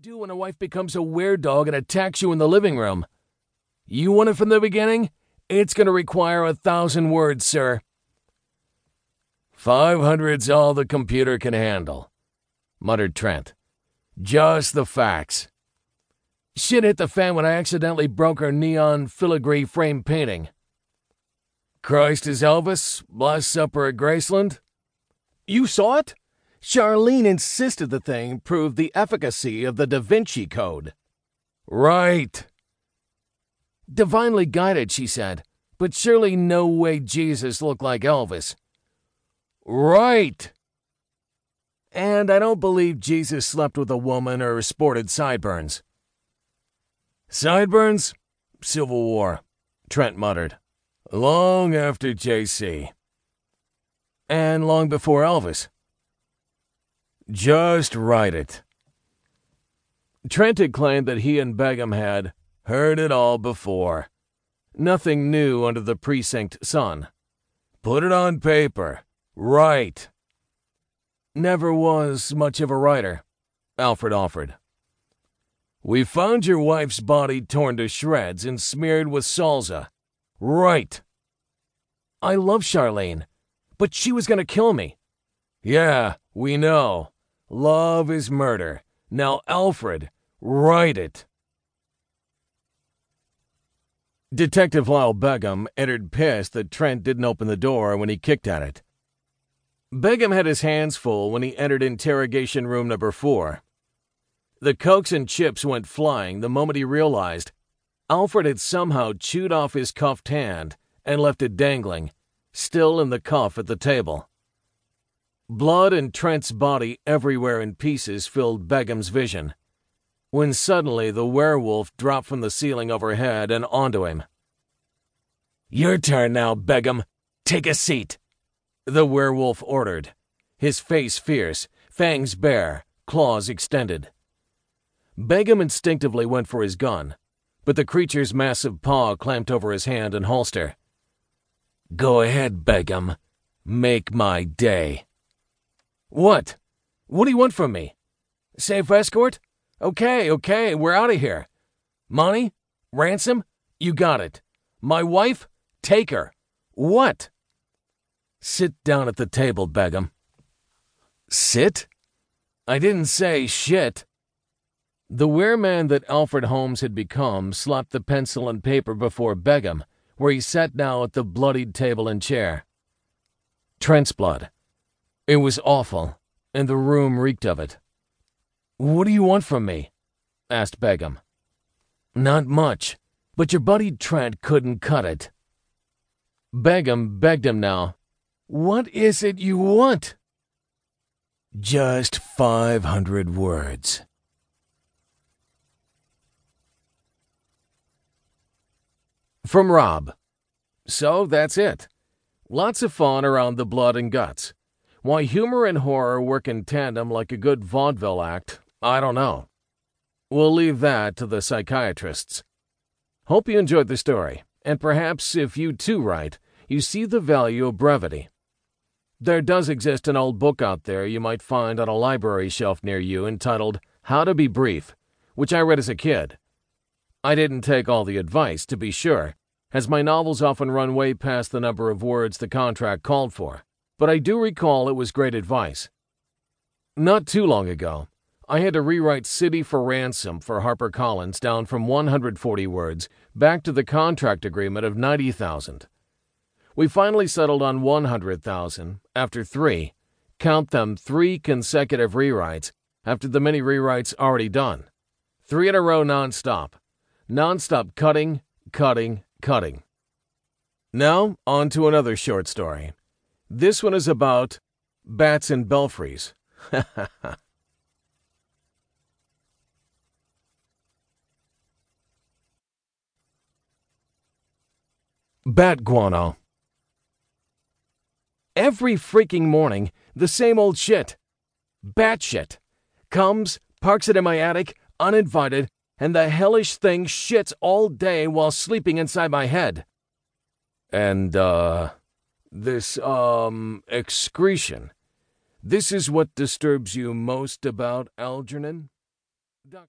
do when a wife becomes a weredog and attacks you in the living room? You want it from the beginning? It's going to require a thousand words, sir. Five hundred's all the computer can handle, muttered Trent. Just the facts. Shit hit the fan when I accidentally broke her neon filigree frame painting. Christ is Elvis, Last Supper at Graceland? You saw it? Charlene insisted the thing proved the efficacy of the Da Vinci Code. Right. Divinely guided, she said, but surely no way Jesus looked like Elvis. Right. And I don't believe Jesus slept with a woman or sported sideburns. Sideburns? Civil War, Trent muttered. Long after JC. And long before Elvis. Just write it. Trent had claimed that he and Begum had heard it all before. Nothing new under the precinct sun. Put it on paper. Write. Never was much of a writer, Alfred offered. We found your wife's body torn to shreds and smeared with salsa. Right. I love Charlene, but she was going to kill me. Yeah, we know. Love is murder. Now, Alfred, write it. Detective Lyle Begum entered pissed that Trent didn't open the door when he kicked at it. Begum had his hands full when he entered interrogation room number four. The cokes and chips went flying the moment he realized Alfred had somehow chewed off his cuffed hand and left it dangling, still in the cuff at the table. Blood and Trent's body everywhere in pieces filled Begum's vision. When suddenly the werewolf dropped from the ceiling overhead and onto him. Your turn now, Begum. Take a seat, the werewolf ordered, his face fierce, fangs bare, claws extended. Begum instinctively went for his gun, but the creature's massive paw clamped over his hand and holster. Go ahead, Begum. Make my day. What? What do you want from me? Safe escort? Okay, okay, we're out of here. Money? Ransom? You got it. My wife? Take her. What? Sit down at the table, Begum. Sit? I didn't say shit. The wereman that Alfred Holmes had become slapped the pencil and paper before Begum, where he sat now at the bloodied table and chair. Trent's blood. It was awful, and the room reeked of it. What do you want from me? asked Begum. Not much, but your buddy Trent couldn't cut it. Begum begged him now. What is it you want? Just five hundred words. From Rob. So that's it. Lots of fun around the blood and guts. Why humor and horror work in tandem like a good vaudeville act, I don't know. We'll leave that to the psychiatrists. Hope you enjoyed the story, and perhaps if you too write, you see the value of brevity. There does exist an old book out there you might find on a library shelf near you entitled How to Be Brief, which I read as a kid. I didn't take all the advice, to be sure, as my novels often run way past the number of words the contract called for but I do recall it was great advice. Not too long ago, I had to rewrite City for Ransom for HarperCollins down from 140 words back to the contract agreement of 90,000. We finally settled on 100,000 after three, count them three consecutive rewrites after the many rewrites already done. Three in a row nonstop. Nonstop cutting, cutting, cutting. Now, on to another short story. This one is about bats and belfries. Bat guano. Every freaking morning, the same old shit. Bat shit. Comes, parks it in my attic, uninvited, and the hellish thing shits all day while sleeping inside my head. And, uh, this, um, excretion. This is what disturbs you most about Algernon?